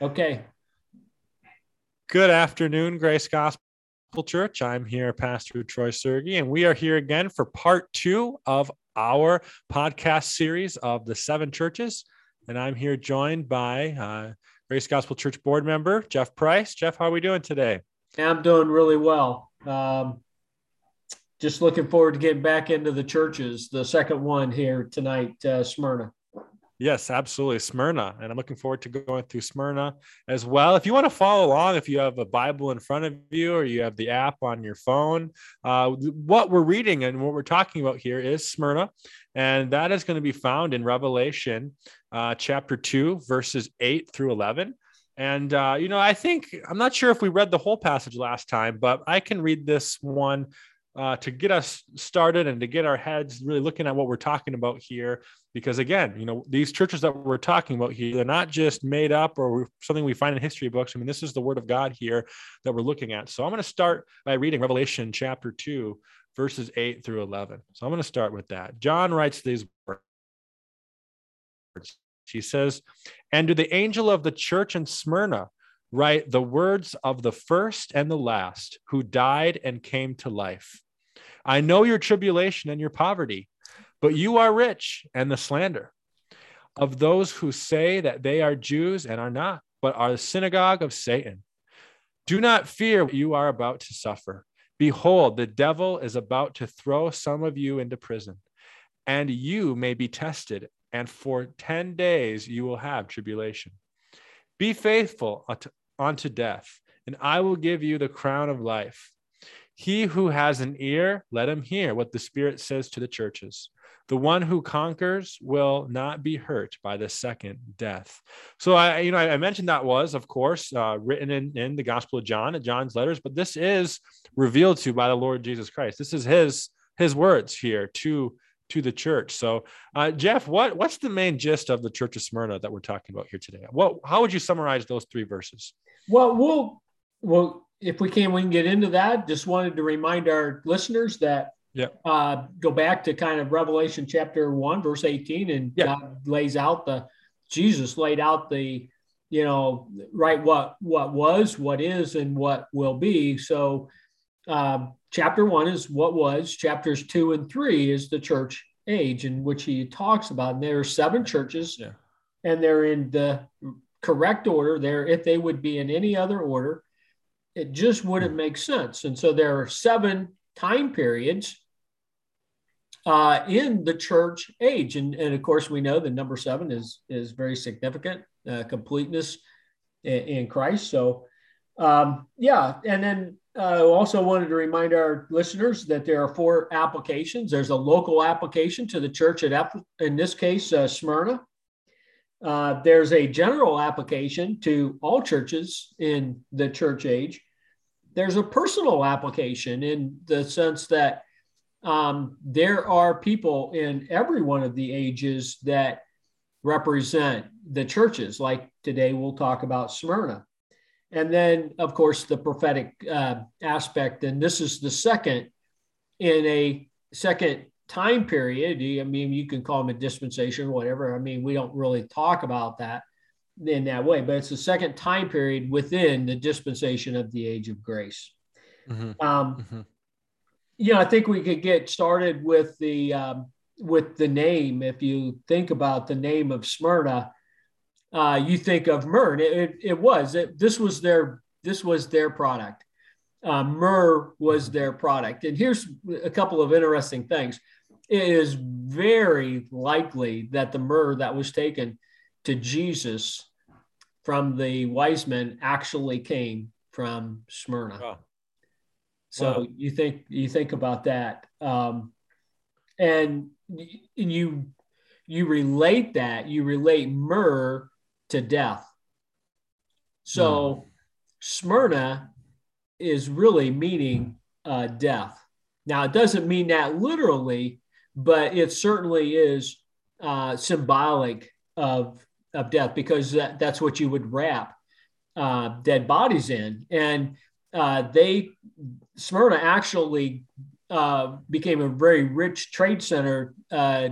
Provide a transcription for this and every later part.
Okay. Good afternoon, Grace Gospel Church. I'm here, Pastor Troy Sergi, and we are here again for part two of our podcast series of the seven churches. And I'm here joined by uh, Grace Gospel Church board member Jeff Price. Jeff, how are we doing today? I'm doing really well. Um, just looking forward to getting back into the churches. The second one here tonight, uh, Smyrna. Yes, absolutely. Smyrna. And I'm looking forward to going through Smyrna as well. If you want to follow along, if you have a Bible in front of you or you have the app on your phone, uh, what we're reading and what we're talking about here is Smyrna. And that is going to be found in Revelation uh, chapter 2, verses 8 through 11. And, uh, you know, I think, I'm not sure if we read the whole passage last time, but I can read this one uh, to get us started and to get our heads really looking at what we're talking about here. Because again, you know, these churches that we're talking about here, they're not just made up or something we find in history books. I mean, this is the word of God here that we're looking at. So I'm going to start by reading Revelation chapter 2, verses 8 through 11. So I'm going to start with that. John writes these words. He says, And to the angel of the church in Smyrna, write the words of the first and the last who died and came to life. I know your tribulation and your poverty, but you are rich and the slander of those who say that they are Jews and are not, but are the synagogue of Satan. Do not fear what you are about to suffer. Behold, the devil is about to throw some of you into prison, and you may be tested, and for 10 days you will have tribulation. Be faithful unto death, and I will give you the crown of life. He who has an ear, let him hear what the Spirit says to the churches. The one who conquers will not be hurt by the second death. So I, you know, I mentioned that was, of course, uh, written in, in the Gospel of John, at John's letters, but this is revealed to by the Lord Jesus Christ. This is his his words here to to the church. So, uh, Jeff, what what's the main gist of the Church of Smyrna that we're talking about here today? What how would you summarize those three verses? Well, we'll well if we can, we can get into that. Just wanted to remind our listeners that yeah, uh, go back to kind of Revelation chapter one, verse eighteen, and yeah. God lays out the Jesus laid out the you know right what what was, what is, and what will be. So. Uh, chapter one is what was. Chapters two and three is the church age in which he talks about. And there are seven churches, yeah. and they're in the correct order there if they would be in any other order it just wouldn't make sense and so there are seven time periods uh, in the church age and, and of course we know the number seven is is very significant uh, completeness in, in, christ so um, yeah and then uh, also wanted to remind our listeners that there are four applications. There's a local application to the church at, in this case, uh, Smyrna. Uh, there's a general application to all churches in the church age. There's a personal application in the sense that um, there are people in every one of the ages that represent the churches. Like today, we'll talk about Smyrna. And then, of course, the prophetic uh, aspect. And this is the second in a second time period. I mean, you can call them a dispensation or whatever. I mean, we don't really talk about that in that way, but it's the second time period within the dispensation of the age of grace. Mm-hmm. Um, mm-hmm. You know, I think we could get started with the um, with the name. If you think about the name of Smyrna, uh, you think of myrrh. It, it, it was. It, this was their this was their product. Uh, myrrh was their product. And here's a couple of interesting things it is very likely that the myrrh that was taken to Jesus from the wise men actually came from Smyrna. Wow. So wow. you think you think about that, um, and you you relate that you relate myrrh to death. So mm. Smyrna is really meaning uh, death. Now it doesn't mean that literally, but it certainly is uh, symbolic of of death because that, that's what you would wrap uh, dead bodies in. And uh, they Smyrna actually uh, became a very rich trade center uh,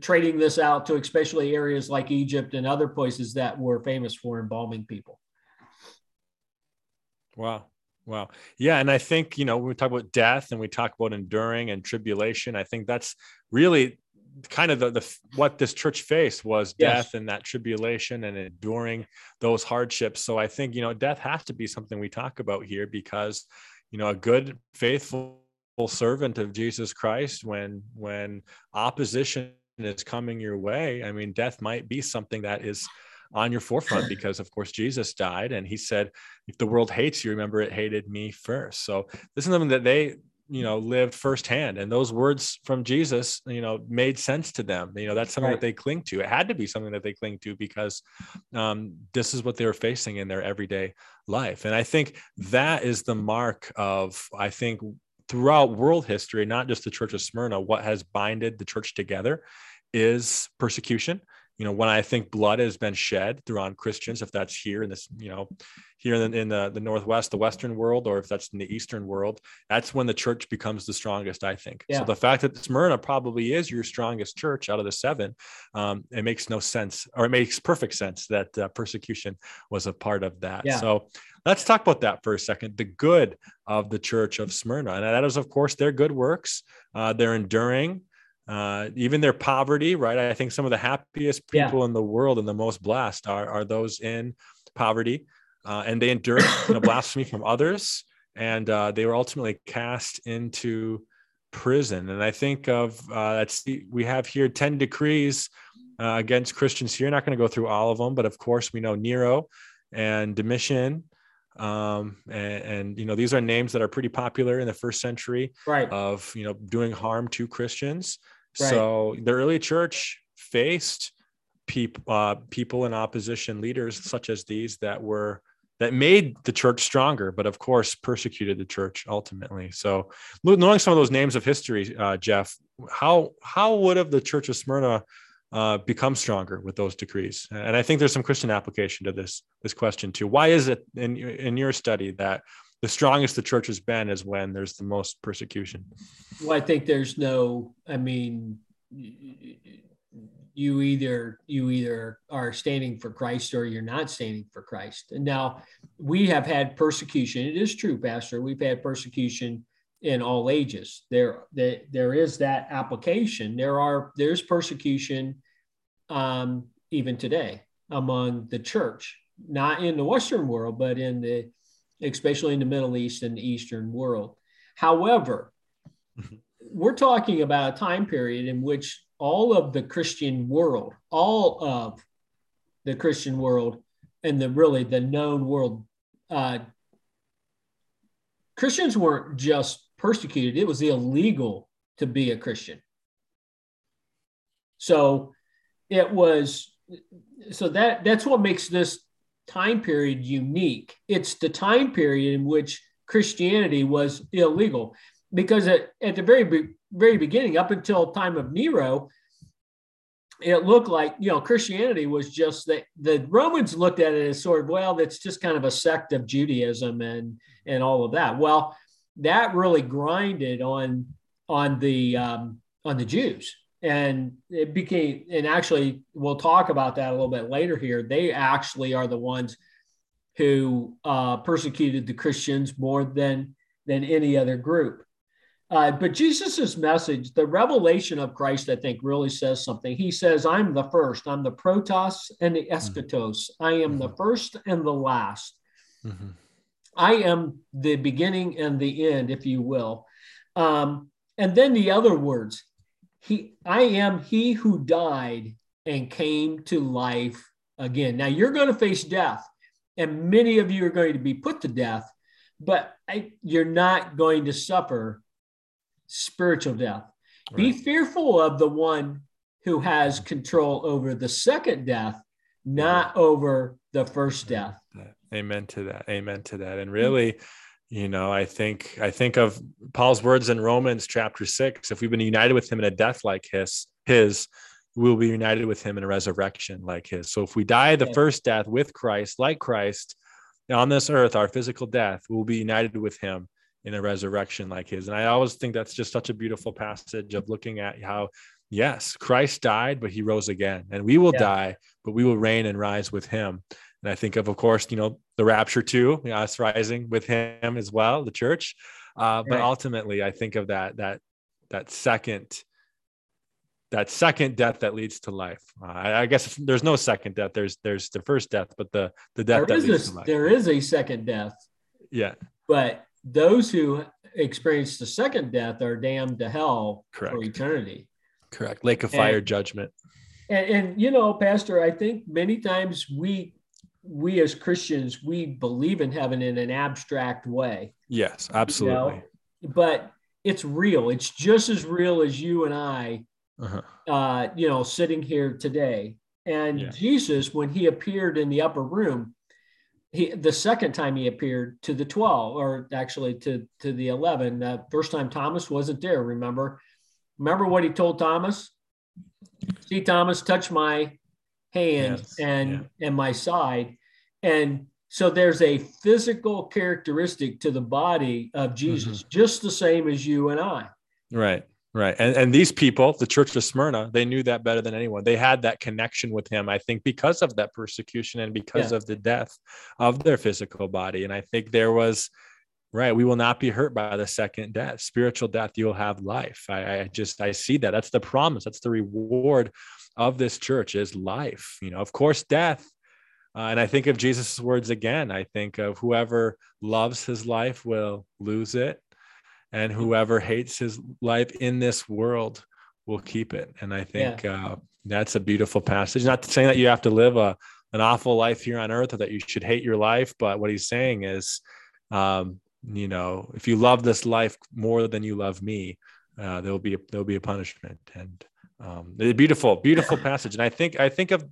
trading this out to especially areas like Egypt and other places that were famous for embalming people. Wow. Wow. Yeah. And I think, you know, when we talk about death and we talk about enduring and tribulation. I think that's really kind of the, the what this church faced was death yes. and that tribulation and enduring those hardships. So I think, you know, death has to be something we talk about here because, you know, a good, faithful servant of Jesus Christ, when when opposition is coming your way, I mean, death might be something that is on your forefront because of course jesus died and he said if the world hates you remember it hated me first. So this is something that they you know lived firsthand and those words from jesus you know made sense to them. You know that's something right. that they cling to. It had to be something that they cling to because um, this is what they were facing in their everyday life. And i think that is the mark of i think throughout world history not just the church of smyrna what has binded the church together is persecution you know when i think blood has been shed through on christians if that's here in this you know here in the, in the, the northwest the western world or if that's in the eastern world that's when the church becomes the strongest i think yeah. so the fact that smyrna probably is your strongest church out of the seven um, it makes no sense or it makes perfect sense that uh, persecution was a part of that yeah. so let's talk about that for a second the good of the church of smyrna and that is of course their good works uh, they're enduring uh, even their poverty, right? I think some of the happiest people yeah. in the world and the most blessed are, are those in poverty. Uh, and they endured you know, blasphemy from others. And uh, they were ultimately cast into prison. And I think of uh, that's we have here 10 decrees uh, against Christians here. Not going to go through all of them, but of course, we know Nero and Domitian um, and, and, you know these are names that are pretty popular in the first century right. of you know doing harm to christians So the early church faced people uh, people in opposition leaders such as these that were that made the church stronger, but of course persecuted the church ultimately. So, knowing some of those names of history, uh, Jeff, how how would have the Church of Smyrna uh, become stronger with those decrees? And I think there's some Christian application to this this question too. Why is it in in your study that the strongest the church has been is when there's the most persecution. Well, I think there's no, I mean, you either you either are standing for Christ or you're not standing for Christ. And now we have had persecution. It is true, Pastor. We've had persecution in all ages. There, there, there is that application. There are there's persecution um, even today among the church, not in the Western world, but in the especially in the Middle East and the Eastern world. However, mm-hmm. we're talking about a time period in which all of the Christian world, all of the Christian world, and the really the known world, uh, Christians weren't just persecuted; it was illegal to be a Christian. So it was so that that's what makes this time period unique. It's the time period in which Christianity was illegal because at, at the very very beginning, up until time of Nero, it looked like you know Christianity was just that the Romans looked at it as sort of well, that's just kind of a sect of Judaism and and all of that. Well, that really grinded on on the um, on the Jews and it became and actually we'll talk about that a little bit later here. They actually are the ones who uh, persecuted the christians more than than any other group. Uh, but jesus's message the revelation of christ i think really says something. He says i'm the first. I'm the protos and the eschatos. Mm-hmm. i am the mm-hmm. first and the last. Mm-hmm. i am the beginning and the end if you will. Um, and then the other words he I am he who died and came to life again. Now you're going to face death, and many of you are going to be put to death, but I, you're not going to suffer spiritual death. Right. Be fearful of the one who has control over the second death, not over the first death. Amen to that. Amen to that. And really, you know i think i think of paul's words in romans chapter 6 if we've been united with him in a death like his his we'll be united with him in a resurrection like his so if we die the first death with christ like christ on this earth our physical death we'll be united with him in a resurrection like his and i always think that's just such a beautiful passage of looking at how yes, Christ died, but he rose again, and we will Yeah. die, but we will reign and rise with him. And I think of, of course, you know, the rapture too, you know, us rising with him as well, the church. Uh, but Right. ultimately, I think of that that that second that second death that leads to life. Uh, I, I guess there's no second death. There's there's the first death, but the the death There that is leads a, to life. there is a second death, yeah, but those who experience the second death are damned to hell for Correct. eternity. correct. Lake of fire And- judgment. And, and you know, Pastor, I think many times we we as Christians we believe in heaven in an abstract way. Yes, you know? absolutely. but it's real. It's just as real as you and I, Uh-huh. uh, you know, sitting here today. And Yeah. Jesus, when he appeared in the upper room, he the second time he appeared to the 12, or actually to, to the 11, uh, first time Thomas wasn't there, remember? Remember what he told Thomas? See, Thomas, touch my hand Yes, and and my side. And so there's a physical characteristic to the body of Jesus, mm-hmm. just the same as you and I. Right, right. And and these people, the Church of Smyrna, they knew that better than anyone. They had that connection with him, I think, because of that persecution and because Yeah. of the death of their physical body. And I think there was right, we will not be hurt by the second death. Spiritual death, you will have life. I, I just I see that. That's the promise. That's the reward of this church is life. You know, of course, death. Uh, and I think of Jesus' words again. I think of whoever loves his life will lose it and whoever hates his life in this world will keep it and i think uh, that's a beautiful passage not saying that you have to live a, an awful life here on earth or that you should hate your life but what he's saying is um, you know if you love this life more than you love me uh, there'll be a, there'll be a punishment. And um, a beautiful beautiful passage. And i think i think of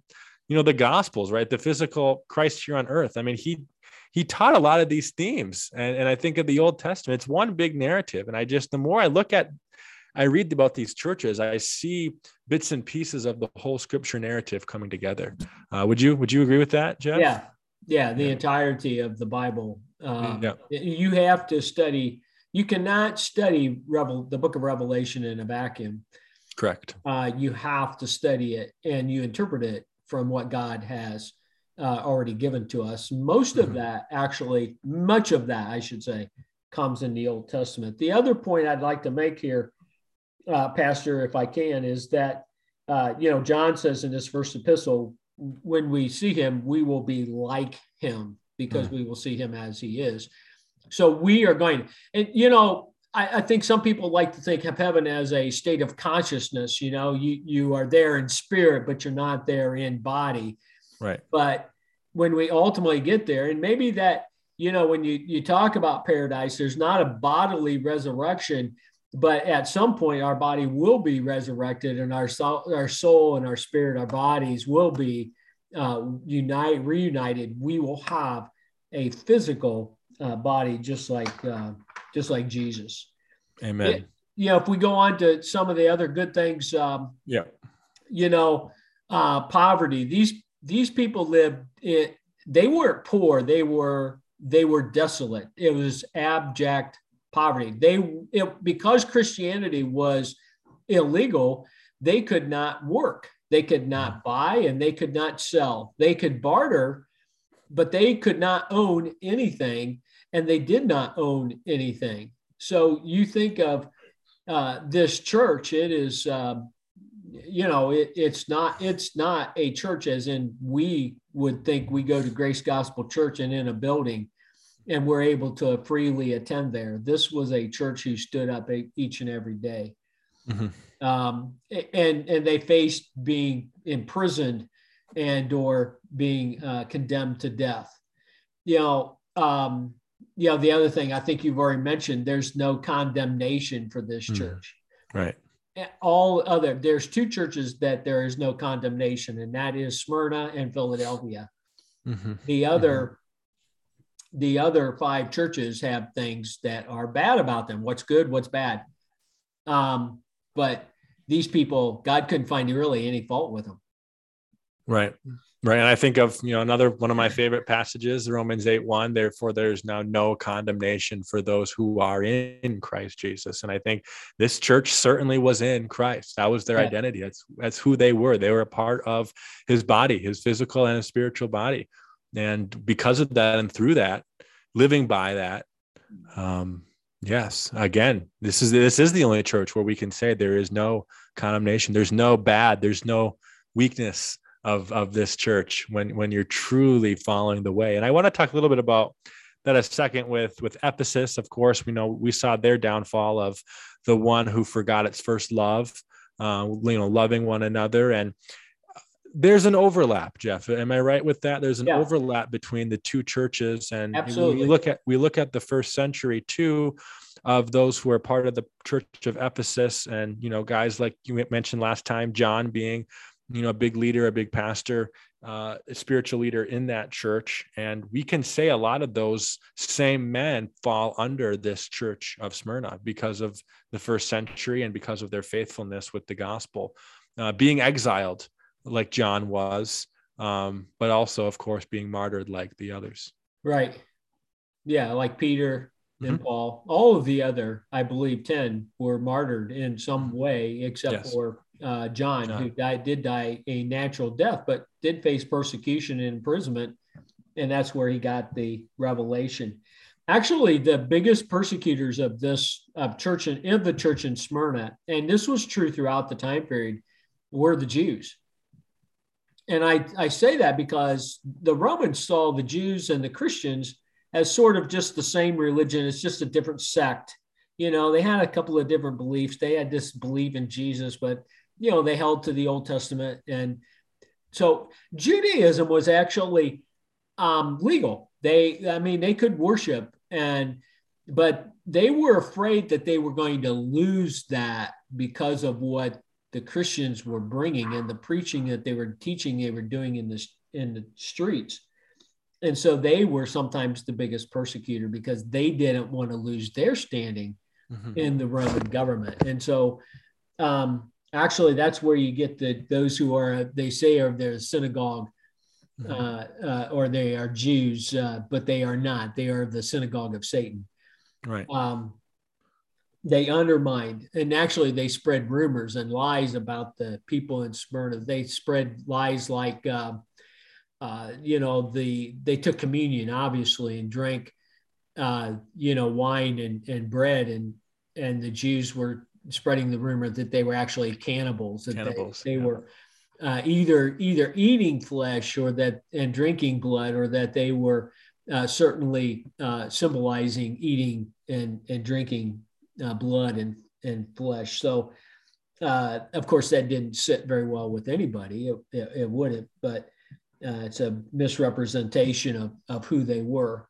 you know the gospels right? The physical christ here on earth. I mean he he taught a lot of these themes. And, and i think of the old testament. It's one big narrative. And i just the more i look at i read about these churches i see bits and pieces of the whole scripture narrative coming together. Uh, would you would you agree with that jeff? Yeah. Yeah. The Yeah. entirety of the Bible. Uh, yeah You have to study, you cannot study Revel, the book of Revelation in a vacuum. correct uh, you have to study it and you interpret it from what God has uh, already given to us. Most of Mhm. that, actually, much of that, I should say, comes in the Old Testament. The other point I'd like to make here, uh, Pastor, if I can, is that, uh, you know, John says in this first epistle, when we see him, we will be like him because hmm. we will see him as he is. So we are going, and you know, I, I think some people like to think of heaven as a state of consciousness. You know, you you are there in spirit, but you're not there in body. right But when we ultimately get there, and maybe that, you know, when you you talk about paradise, there's not a bodily resurrection, but at some point our body will be resurrected, and our soul, our soul and our spirit, our bodies will be uh, unite, reunited. We will have a physical uh, body, just like uh, just like Jesus amen you know, if we go on to some of the other good things, um, yeah you know, uh, poverty. These these people lived. It, they weren't poor. They were they were desolate. It was abject poverty. They it, because Christianity was illegal. They could not work. They could not buy and they could not sell. They could barter, but they could not own anything, and they did not own anything. So you think of uh, this church, it is, um, you know, it, it's not it's not a church as in we would think we go to Grace Gospel Church and in a building, and we're able to freely attend there. This was a church who stood up each and every day, Mhm. um, and and they faced being imprisoned and or being uh, condemned to death. You know, um, you know, the other thing I think you've already mentioned, there's no condemnation for this Mhm. church. right All other, there's two churches that there is no condemnation, and that is Smyrna and Philadelphia. Mhm. The other, the other five churches have things that are bad about them. What's good, what's bad. Um, but these people, God couldn't find really any fault with them. right Right. And I think of, you know, another one of my favorite passages, Romans 8 1, therefore there's now no condemnation for those who are in Christ Jesus. And I think this church certainly was in Christ. That was their yeah. identity. That's that's who they were. They were a part of his body, his physical and his spiritual body. And because of that and through that, living by that, um, yes, again, this is this is the only church where we can say there is no condemnation, there's no bad, there's no weakness of of this church when when you're truly following the way. And I want to talk a little bit about that a second with with Ephesus. Of course, we know we saw their downfall of the one who forgot its first love, uh, you know, loving one another and there's an overlap jeff am i right with that there's an yeah. overlap between the two churches and Absolutely. we look at we look at the first century too of those who are part of the church of ephesus and you know guys like you mentioned last time john being you know a big leader a big pastor uh, a spiritual leader in that church and we can say a lot of those same men fall under this church of smyrna because of the first century and because of their faithfulness with the gospel uh, being exiled like john was um, but also of course being martyred like the others right yeah like peter and mm-hmm. paul all of the other i believe 10 were martyred in some way except yes. for uh, John, John, who died, did die a natural death, but did face persecution and imprisonment. And that's where he got the revelation. Actually, the biggest persecutors of this of church and of the church in Smyrna, and this was true throughout the time period, were the Jews. And I, I say that because the Romans saw the Jews and the Christians as sort of just the same religion. It's just a different sect. You know, they had a couple of different beliefs. They had this belief in Jesus, but you know, they held to the Old Testament. And so Judaism was actually um, legal. They, I mean, they could worship and, but they were afraid that they were going to lose that because of what the Christians were bringing and the preaching that they were teaching they were doing in the in the streets. And so they were sometimes the biggest persecutor because they didn't want to lose their standing mm-hmm. in the Roman government. And so um, actually that's where you get the those who are they say are their synagogue mm-hmm. uh, uh, or they are Jews, uh, but they are not. They are the synagogue of Satan. Right. Um, they undermined and actually they spread rumors and lies about the people in Smyrna. They spread lies like, uh, uh, you know, the they took communion obviously and drank, uh, you know, wine and, and bread and and the Jews were spreading the rumor that they were actually cannibals. That cannibals. They, they yeah. were uh, either either eating flesh or that and drinking blood, or that they were uh, certainly uh, symbolizing eating and and drinking uh, blood and and flesh. So. Uh, of course, that didn't sit very well with anybody. It, it, it wouldn't, but uh, it's a misrepresentation of, of who they were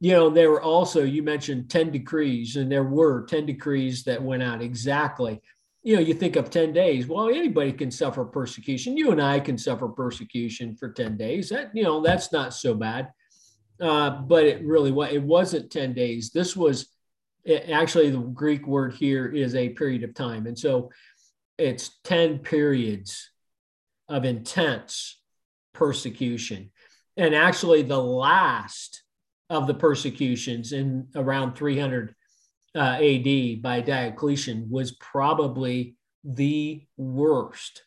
you know, there were also, you mentioned 10 decrees, and there were 10 decrees that went out exactly. You know, you think of 10 days. Well, anybody can suffer persecution. You and I can suffer persecution for 10 days. That, you know, that's not so bad. Uh, but it really was, it wasn't 10 days. This was actually the Greek word here is a period of time. And so it's 10 periods of intense persecution. And actually, the last of the persecutions in around 300 uh, AD by Diocletian was probably the worst.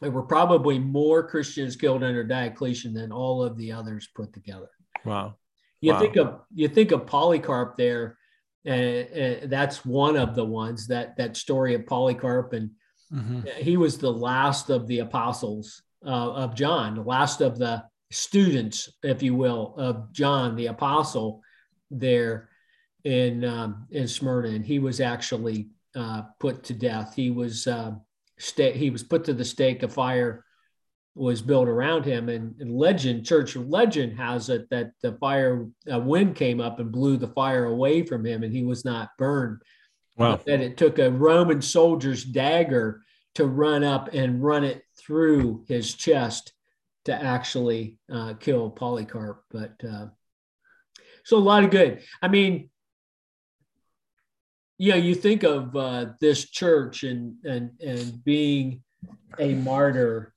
There were probably more Christians killed under Diocletian than all of the others put together. Wow. You wow. think of you think of Polycarp there, and uh, uh, that's one of the ones that that story of Polycarp, and mm-hmm. he was the last of the apostles uh, of John, the last of the students, if you will, of John the apostle there in um, in Smyrna, and he was actually uh, put to death. He was uh, sta- he was put to the stake. of fire was built around him, and, and legend, church legend has it that the fire, a wind came up and blew the fire away from him, and he was not burned. Wow! That it took a Roman soldier's dagger to run up and run it through his chest to actually uh, kill Polycarp. But uh, so a lot of good. I mean, yeah, you think of uh, this church and and and being a martyr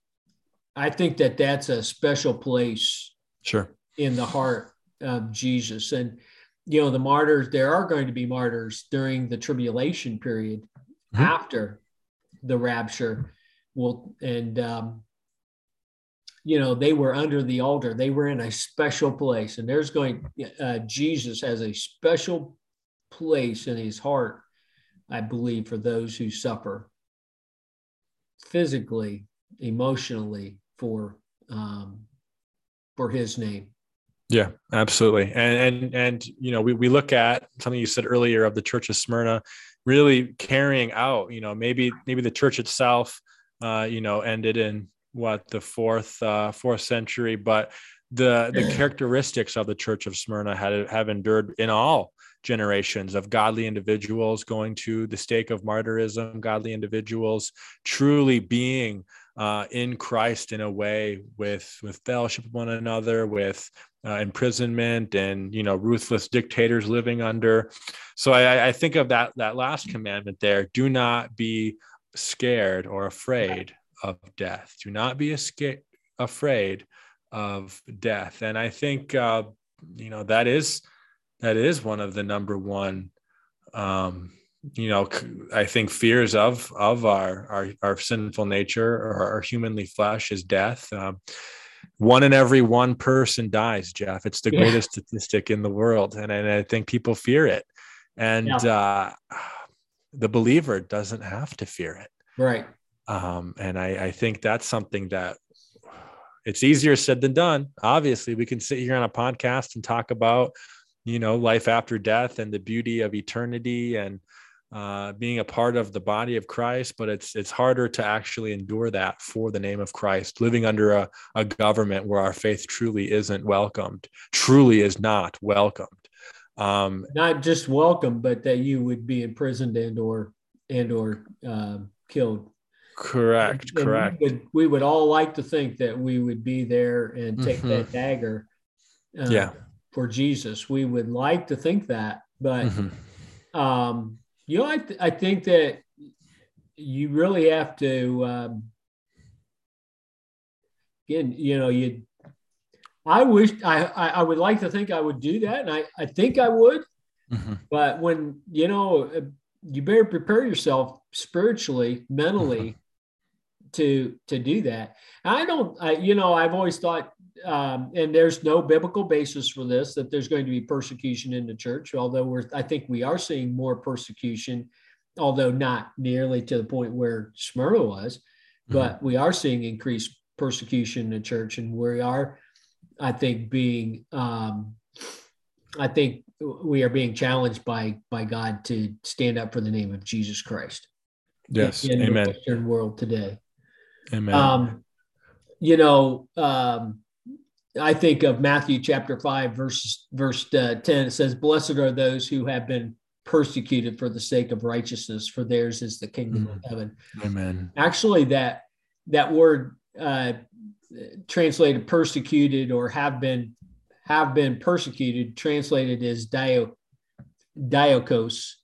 I think that that's a special place Sure. in the heart of Jesus. And, you know, the martyrs, there are going to be martyrs during the tribulation period Mhm. after the rapture. Will and, um, you know, they were under the altar, they were in a special place. And there's going, uh, Jesus has a special place in his heart, I believe, for those who suffer physically, emotionally for um, for his name. Yeah, absolutely. And and and you know, we we look at something you said earlier of the Church of Smyrna really carrying out, you know, maybe maybe the church itself uh, you know, ended in what the fourth uh fourth century, but the the characteristics of the Church of Smyrna had have endured in all generations of godly individuals going to the stake of martyrism, godly individuals truly being uh, in Christ in a way with with fellowship with one another, with uh, imprisonment, and you know ruthless dictators living under. So I, I think of that that last commandment there: do not be scared or afraid of death. Do not be esca- afraid of death. And I think uh, you know that is that is one of the number one um, you know i think fears of of our our, our sinful nature or our humanly flesh is death. Um, one in every one person dies jeff. It's the Yeah. greatest statistic in the world and, and i think people fear it. And uh, the believer doesn't have to fear it. Right. um, and I, I think that's something that it's easier said than done. Obviously we can sit here on a podcast and talk about you know life after death and the beauty of eternity and uh, being a part of the body of Christ, but it's it's harder to actually endure that for the name of Christ, living under a, a government where our faith truly isn't welcomed, truly is not welcomed. Um, Not just welcome, but that you would be imprisoned and or and or um, killed. correct, And correct. We would, we would all like to think that we would be there and take Mhm. that dagger. uh, Yeah. For Jesus, we would like to think that, but Mhm. um, you know, I, th- I think that you really have to, um, again, you know, you, I wish I, I, I would like to think I would do that. And I, I think I would, Mhm. but when, you know, uh, you better prepare yourself spiritually, mentally to, to do that. I don't, I, you know, I've always thought, um, and there's no biblical basis for this that there's going to be persecution in the church although we're i think we are seeing more persecution although not nearly to the point where smyrna was but we are seeing increased persecution in the church and we are i think being um, i think we are being challenged by by god to stand up for the name of jesus christ. Yes, in the amen, western world today. Amen. um, you know, um, I think of Matthew chapter five, verse verse uh, ten. It says, "Blessed are those who have been persecuted for the sake of righteousness, for theirs is the kingdom of heaven." amen. Actually, that that word uh, translated persecuted or have been have been persecuted translated as dio, diokos,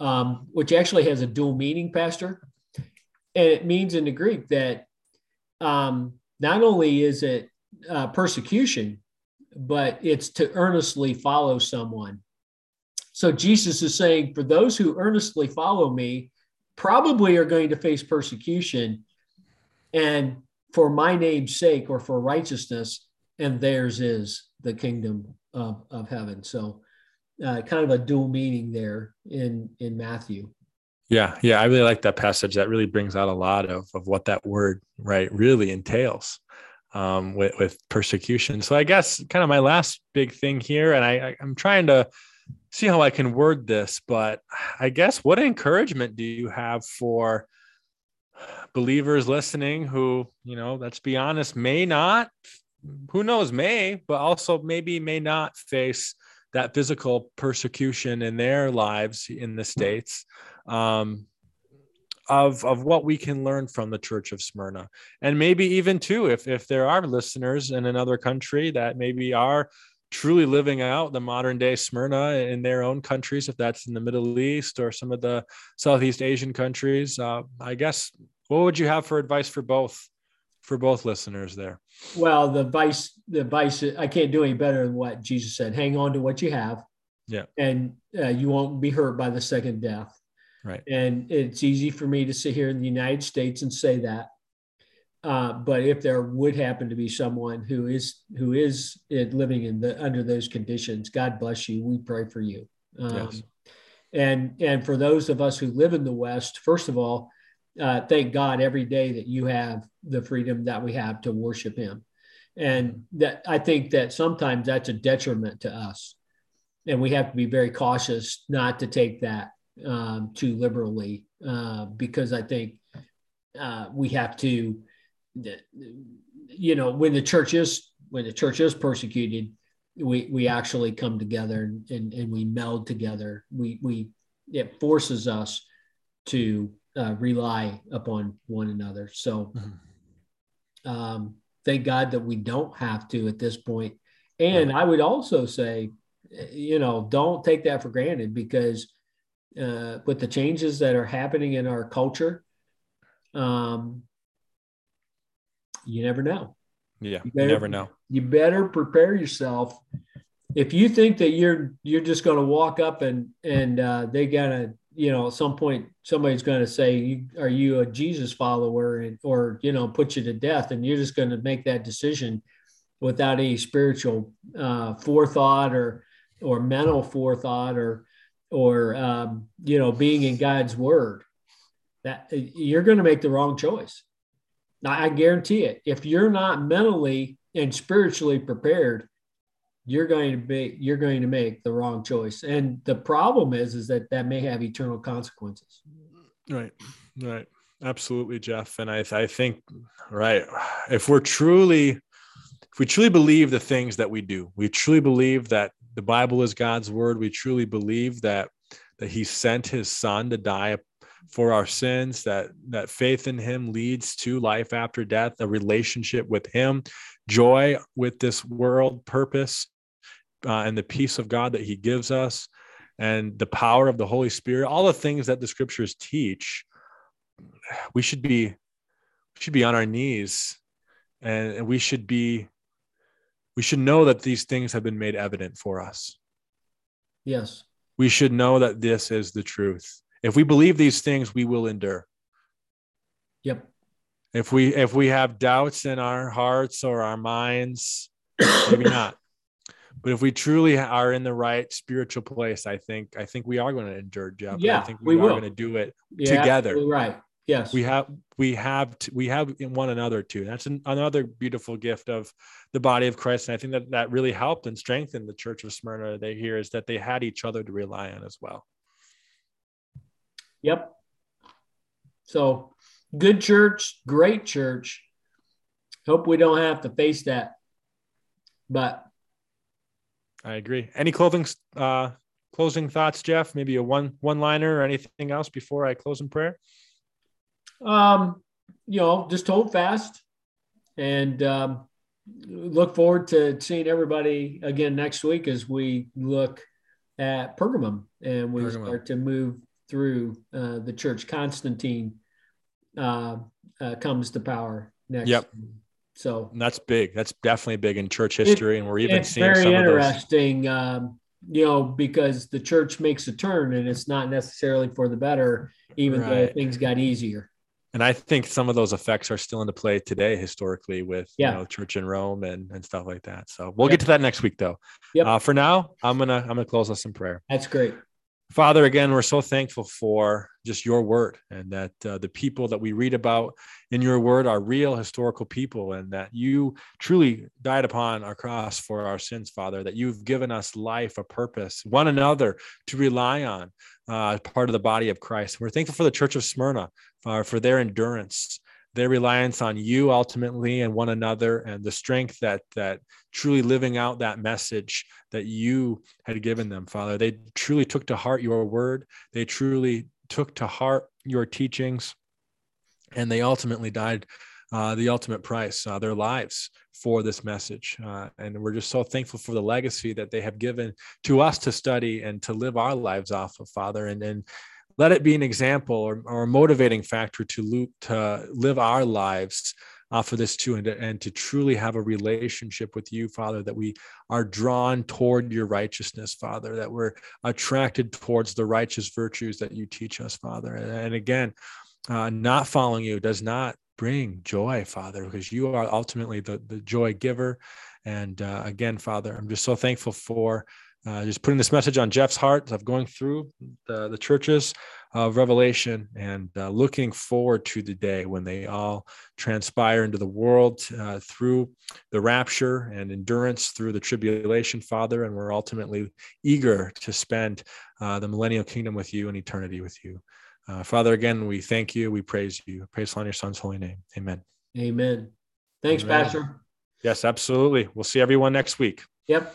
um, which actually has a dual meaning, Pastor. And it means in the Greek that um, not only is it uh, persecution, but it's to earnestly follow someone. So Jesus is saying, for those who earnestly follow me, probably are going to face persecution. And for my name's sake or for righteousness, and theirs is the kingdom of, of heaven. So uh, kind of a dual meaning there in, in Matthew. Yeah, yeah, I really like that passage. That really brings out a lot of of what that word right really entails um, with with persecution. So I guess kind of my last big thing here, and I, I'm trying to see how I can word this, but I guess what encouragement do you have for believers listening who you know, let's be honest, may not, who knows, may, but also maybe may not face that physical persecution in their lives in the states um, of of what we can learn from the Church of Smyrna, and maybe even too, if if there are listeners in another country that maybe are truly living out the modern day Smyrna in their own countries, if that's in the Middle East or some of the Southeast Asian countries, uh, I guess what would you have for advice for both for both listeners there? Well, the vice, the vice, I can't do any better than what Jesus said. Hang on to what you have. Yeah. And uh, you won't be hurt by the second death. Right. And it's easy for me to sit here in the United States and say that. Uh, but if there would happen to be someone who is who is living in the under those conditions, God bless you. We pray for you. Um, yes. And and for those of us who live in the West, first of all, uh, thank God every day that you have the freedom that we have to worship Him, and that I think that sometimes that's a detriment to us, and we have to be very cautious not to take that um, too liberally uh, because I think uh, we have to, you know, when the church is when the church is persecuted, we we actually come together and, and, and we meld together. We we it forces us to uh, rely upon one another. So, mm-hmm. um, thank God that we don't have to at this point. And I would also say, you know, don't take that for granted because uh, with the changes that are happening in our culture, um, you never know. Yeah, you, better, you never know. You better prepare yourself. If you think that you're you're just going to walk up and and uh, they gotta you know at some point somebody's going to say are you a jesus follower and, or you know put you to death and you're just going to make that decision without any spiritual uh, forethought or or mental forethought or or um, you know being in god's word that you're going to make the wrong choice. I guarantee it. If you're not mentally and spiritually prepared you're going to be you're going to make the wrong choice. And the problem is is that that may have eternal consequences. Right right. Absolutely jeff. And i i think right if we're truly if we truly believe the things that we do we truly believe that the bible is god's word. We truly believe that that he sent his son to die for our sins that that faith in him leads to life after death a relationship with him joy with this world purpose uh, and the peace of God that He gives us, and the power of the Holy Spirit, all the things that the Scriptures teach, we should be we should be on our knees, and we should be we should know that these things have been made evident for us. Yes, we should know that this is the truth. If we believe these things, we will endure. Yep. If we if we have doubts in our hearts or our minds, maybe not but if we truly are in the right spiritual place, I think I think we are going to endure, Jeff. Yeah, I think we, we are going to do it yeah, together. Right. Yes. We have we have we have in one another too. That's an, another beautiful gift of the body of Christ, and I think that that really helped and strengthened the Church of Smyrna. They hear is that they had each other to rely on as well. Yep. So, good church, great church. Hope we don't have to face that, but I agree. Any clothing uh, closing thoughts, Jeff? Maybe a one one liner or anything else before I close in prayer? Um, you know, just hold fast and um, look forward to seeing everybody again next week as we look at Pergamum and we Pergamum. start to move through uh, the church. Constantine uh, uh, comes to power next. Yep. So and that's big. That's definitely big in church history, it, and we're even it's seeing very some interesting. Um, you know, because the church makes a turn, and it's not necessarily for the better, even right. though things got easier. And I think some of those effects are still into play today, historically, with yeah. you know, church in Rome and, and stuff like that. So we'll get to that next week, though. Yep. Uh, for now, I'm gonna I'm gonna close us in prayer. That's great. Father, again, we're so thankful for just your word and that uh, the people that we read about in your word are real historical people and that you truly died upon our cross for our sins, Father, that you've given us life, a purpose, one another to rely on, uh, part of the body of Christ. We're thankful for the Church of Smyrna, uh, for their endurance their reliance on you ultimately and one another and the strength that that truly living out that message that you had given them father. They truly took to heart your word. They truly took to heart your teachings and they ultimately died uh, the ultimate price uh, their lives for this message. Uh, and we're just so thankful for the legacy that they have given to us to study and to live our lives off of father. And and let it be an example or, or a motivating factor to, to live our lives off of this too, and to, and to truly have a relationship with you, Father, that we are drawn toward your righteousness, Father, that we're attracted towards the righteous virtues that you teach us, Father. And, and again, uh, not following you does not bring joy, Father, because you are ultimately the, the joy giver. And uh, again, Father, I'm just so thankful for uh, just putting this message on Jeff's heart of going through the, the churches of Revelation and uh, looking forward to the day when they all transpire into the world uh, through the rapture and endurance through the tribulation, Father. And we're ultimately eager to spend uh, the millennial kingdom with you and eternity with you. Uh, Father, again, we thank you. We praise you. Praise on your son's holy name. Amen. Amen. Thanks, Amen. Pastor. Yes, absolutely. We'll see everyone next week. Yep.